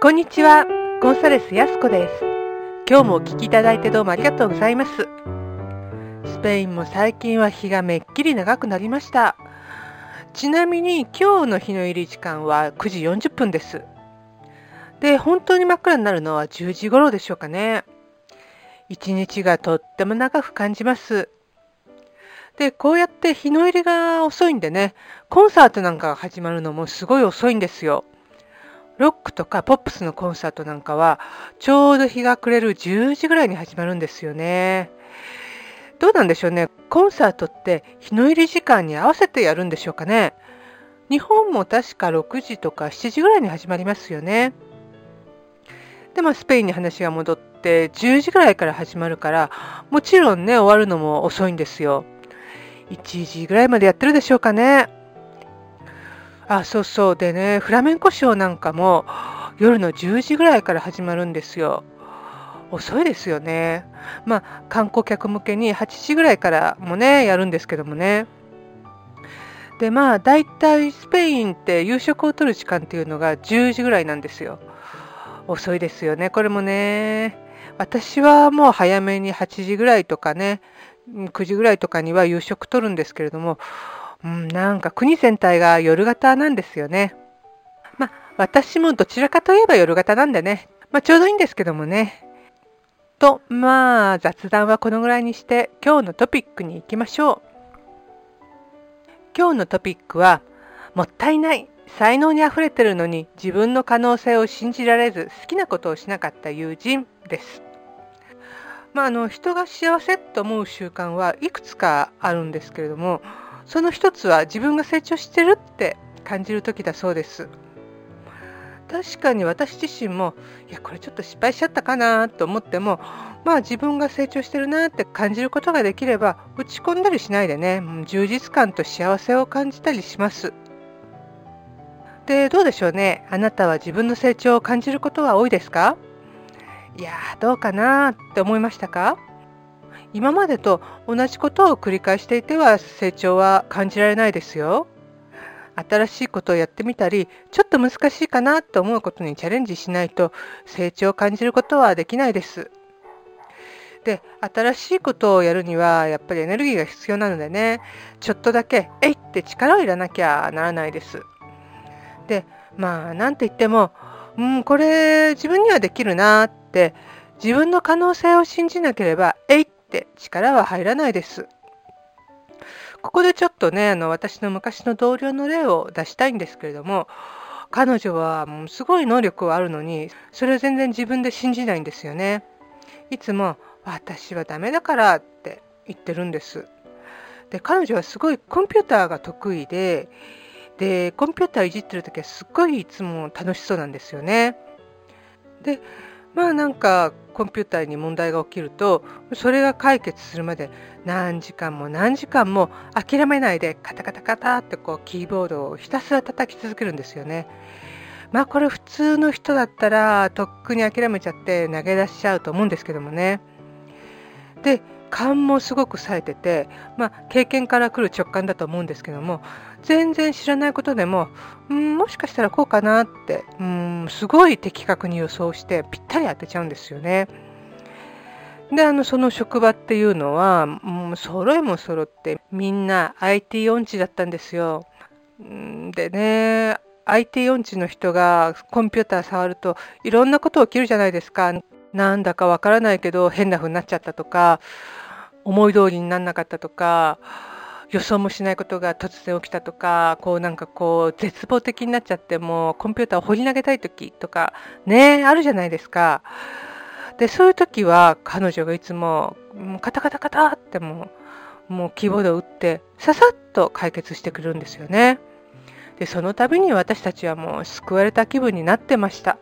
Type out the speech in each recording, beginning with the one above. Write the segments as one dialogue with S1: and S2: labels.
S1: こんにちは、ゴンサレスヤスコです。今日もお聞きいただいてどうもありがとうございます。スペインも最近は日がめっきり長くなりました。ちなみに今日の日の入り時間は9時40分です。で、本当に真っ暗になるのは10時頃でしょうかね。一日がとっても長く感じます。で、こうやって日の入りが遅いんでね、コンサートなんかが始まるのもすごい遅いんですよ。ロックとかポップスのコンサートなんかは、ちょうど日が暮れる10時ぐらいに始まるんですよね。どうなんでしょうね。コンサートって日の入り時間に合わせてやるんでしょうかね。日本も確か6時とか7時ぐらいに始まりますよね。で、まあ、スペインに話が戻って10時ぐらいから始まるから、もちろんね、終わるのも遅いんですよ。1時ぐらいまでやってるでしょうかね。あ、そうそう。でね、フラメンコショーなんかも夜の10時ぐらいから始まるんですよ。遅いですよね。まあ、観光客向けに8時ぐらいからもね、やるんですけどもね。で、まあ、大体スペインって夕食をとる時間っていうのが10時ぐらいなんですよ。遅いですよね、これもね。私はもう早めに8時ぐらいとかね、9時ぐらいとかには夕食とるんですけれども、うん、なんか国全体が夜型なんですよね。まあ、私もどちらかといえば夜型なんでね、まあ、ちょうどいいんですけどもね。と、まあ、雑談はこのぐらいにして、今日のトピックに行きましょう。今日のトピックは、もったいない。才能にあふれてるのに自分の可能性を信じられず好きなことをしなかった友人です。まあ、あの人が幸せと思う習慣はいくつかあるんですけれどもその一つは自分が成長してるって感じる時だそうです。確かに私自身もいやこれちょっと失敗しちゃったかなと思ってもまあ自分が成長してるなって感じることができれば打ち込んだりしないでね充実感と幸せを感じたりします。でどうでしょうねあなたは自分の成長を感じることは多いですか？いやどうかなって思いましたか？今までと同じことを繰り返していては成長は感じられないですよ。新しいことをやってみたり、ちょっと難しいかなと思うことにチャレンジしないと成長を感じることはできないです。で、新しいことをやるにはやっぱりエネルギーが必要なのでね、ちょっとだけ、えいって力を入れなきゃならないです。で、まあ、なんと言っても、うん、これ自分にはできるなって自分の可能性を信じなければ、えいって力は入らないです。ここでちょっとね、あの私の昔の同僚の例を出したいんですけれども、彼女はもうすごい能力はあるのに、それを全然自分で信じないんですよね。いつも、私はダメだからって言ってるんです。で、彼女はすごいコンピューターが得意で、で、コンピューターいじってる時はすっごいいつも楽しそうなんですよね。で、まあなんかコンピューターに問題が起きると、それが解決するまで何時間も何時間も諦めないでカタカタカタってこうキーボードをひたすら叩き続けるんですよね。まあこれ普通の人だったらとっくに諦めちゃって投げ出しちゃうと思うんですけどもね。で、勘もすごく冴えてて、まあ、経験から来る直感だと思うんですけども全然知らないことでも、ん、もしかしたらこうかなって、うん、すごい的確に予想してぴったり当てちゃうんですよね。であのその職場っていうのは、う、揃いも揃ってみんな IT 音痴だったんですよ。でね IT 音痴の人がコンピューター触るといろんなこと起きるじゃないですか。なんだかわからないけど変な風になっちゃったとか思い通りにならなかったとか予想もしないことが突然起きたとかこうなんかこう絶望的になっちゃってもうコンピューターを掘り投げたい時とかねあるじゃないですか。でそういう時は彼女がいつももうカタカタカタってもうもうキーボードを打ってささっと解決してくるんですよね。でその度に私たちはもう救われた気分になってました。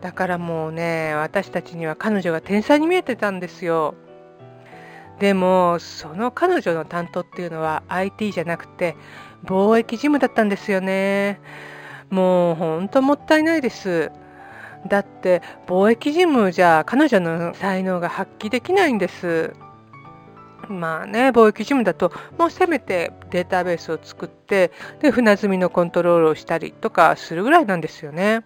S1: だからもうね、私たちには彼女が天才に見えてたんですよ。でも、その彼女の担当っていうのは IT じゃなくて貿易事務だったんですよね。もうほんともったいないです。だって貿易事務じゃ彼女の才能が発揮できないんです。まあね、貿易事務だともうせめてデータベースを作ってで船積みのコントロールをしたりとかするぐらいなんですよね。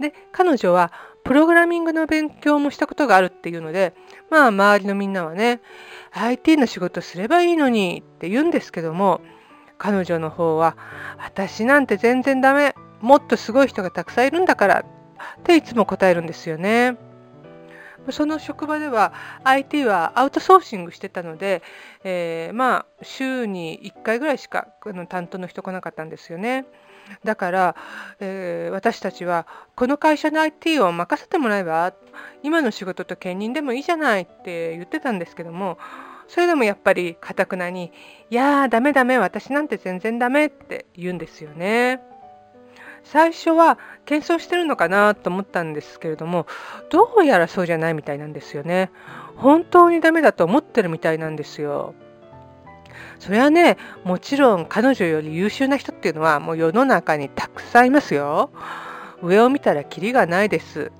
S1: で彼女はプログラミングの勉強もしたことがあるっていうのでまあ周りのみんなはね IT の仕事すればいいのにって言うんですけども彼女の方は私なんて全然ダメもっとすごい人がたくさんいるんだからっていつも答えるんですよね。その職場では IT はアウトソーシングしてたので、えー、まあ週に1回ぐらいしか担当の人来なかったんですよね。だから、えー、私たちはこの会社の IT を任せてもらえば今の仕事と兼任でもいいじゃないって言ってたんですけどもそれでもやっぱりかたくなに「いやーダメダメ私なんて全然ダメ」って言うんですよね。最初は謙遜してるのかなと思ったんですけれどもどうやらそうじゃないみたいなんですよね。本当にダメだと思ってるみたいなんですよ。それはねもちろん彼女より優秀な人っていうのはもう世の中にたくさんいますよ。上を見たらキリがないです。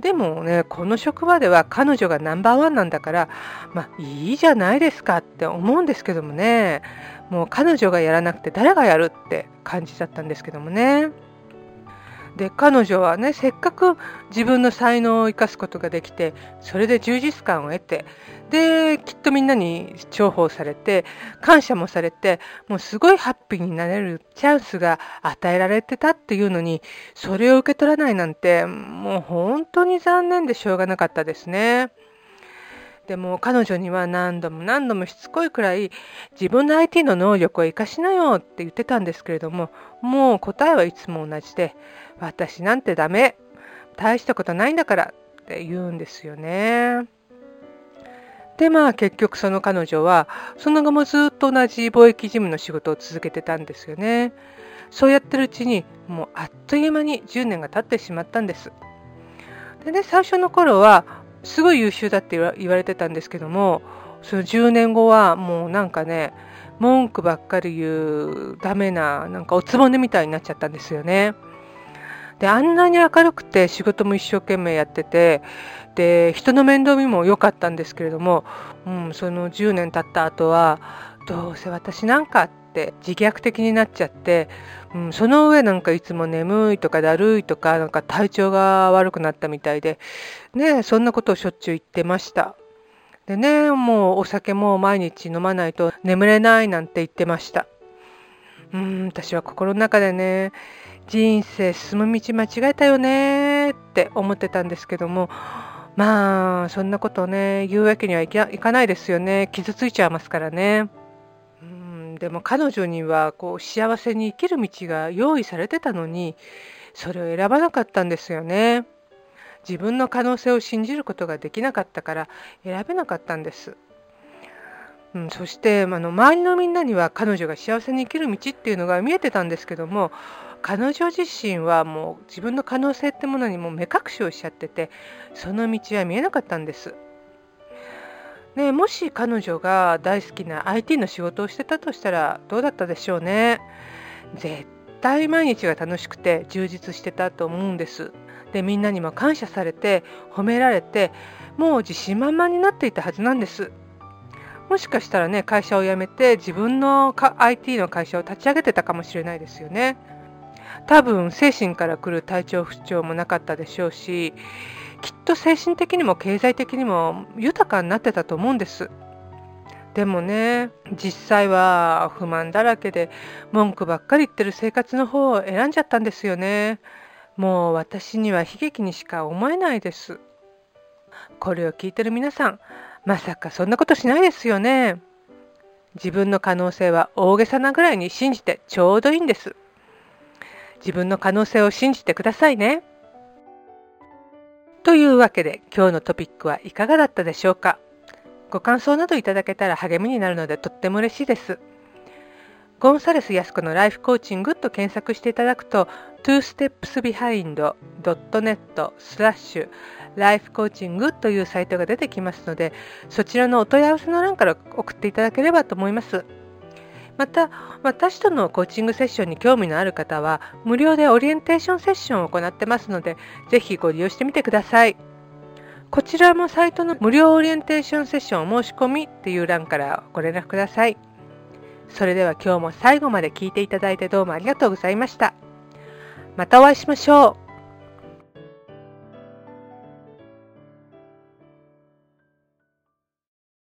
S1: でもねこの職場では彼女がナンバーワンなんだからまあいいじゃないですかって思うんですけどもねもう彼女がやらなくて誰がやるって感じだったんですけどもね。で彼女はねせっかく自分の才能を生かすことができてそれで充実感を得てできっとみんなに重宝されて感謝もされてもうすごいハッピーになれるチャンスが与えられてたっていうのにそれを受け取らないなんてもう本当に残念でしょうがなかったですね。でも彼女には何度も何度もしつこいくらい自分の IT の能力を生かしなよって言ってたんですけれどももう答えはいつも同じで私なんてダメ大したことないんだからって言うんですよね。でまあ結局その彼女はその後もずっと同じ貿易事務の仕事を続けてたんですよね。そうやってるうちにもうあっという間に10年が経ってしまったんです。でね最初の頃はすごい優秀だって言われてたんですけどもその10年後はもうなんかね文句ばっかり言うダメななんかおつぼねみたいになっちゃったんですよね。であんなに明るくて仕事も一生懸命やっててで人の面倒見も良かったんですけれども、うん、その10年経った後はどうせ私なんかって自虐的になっちゃって、うん、その上なんかいつも眠いとかだるいとかなんか体調が悪くなったみたいでねそんなことをしょっちゅう言ってました。でねもうお酒も毎日飲まないと眠れないなんて言ってました。うん私は心の中でね人生進む道間違えたよねって思ってたんですけどもまあそんなことね言うわけにはいかないですよね傷ついちゃいますからね。うんでも彼女にはこう幸せに生きる道が用意されてたのにそれを選ばなかったんですよね。自分の可能性を信じることができなかったから選べなかったんです。うん、そしてあの周りのみんなには彼女が幸せに生きる道っていうのが見えてたんですけども彼女自身はもう自分の可能性ってものにも目隠しをしちゃっててその道は見えなかったんです。ね、もし彼女が大好きな IT の仕事をしてたとしたらどうだったでしょうね。絶対毎日が楽しくて充実してたと思うんです。でみんなにも感謝されて褒められてもう自信満々になっていたはずなんです。もしかしたらね会社を辞めて自分の IT の会社を立ち上げてたかもしれないですよね。多分精神から来る体調不調もなかったでしょうしきっと精神的にも経済的にも豊かになってたと思うんです。でもね実際は不満だらけで文句ばっかり言ってる生活の方を選んじゃったんですよね。もう私には悲劇にしか思えないです。これを聞いてる皆さんまさかそんなことしないですよね。自分の可能性は大げさなぐらいに信じてちょうどいいんです。自分の可能性を信じてくださいね。というわけで今日のトピックはいかがだったでしょうかご感想などいただけたら励みになるのでとっても嬉しいです。ゴンサレス安子のライフコーチングと検索していただくと twostepsbehind.net スラッシュライフコーチングというサイトが出てきますのでそちらのお問い合わせの欄から送っていただければと思います。また私とのコーチングセッションに興味のある方は無料でオリエンテーションセッションを行ってますのでぜひご利用してみてくださいこちらもサイトの無料オリエンテーションセッションお申し込みっていう欄からご連絡くださいそれでは今日も最後まで聞いていただいてどうもありがとうございました。またお会いしましょう。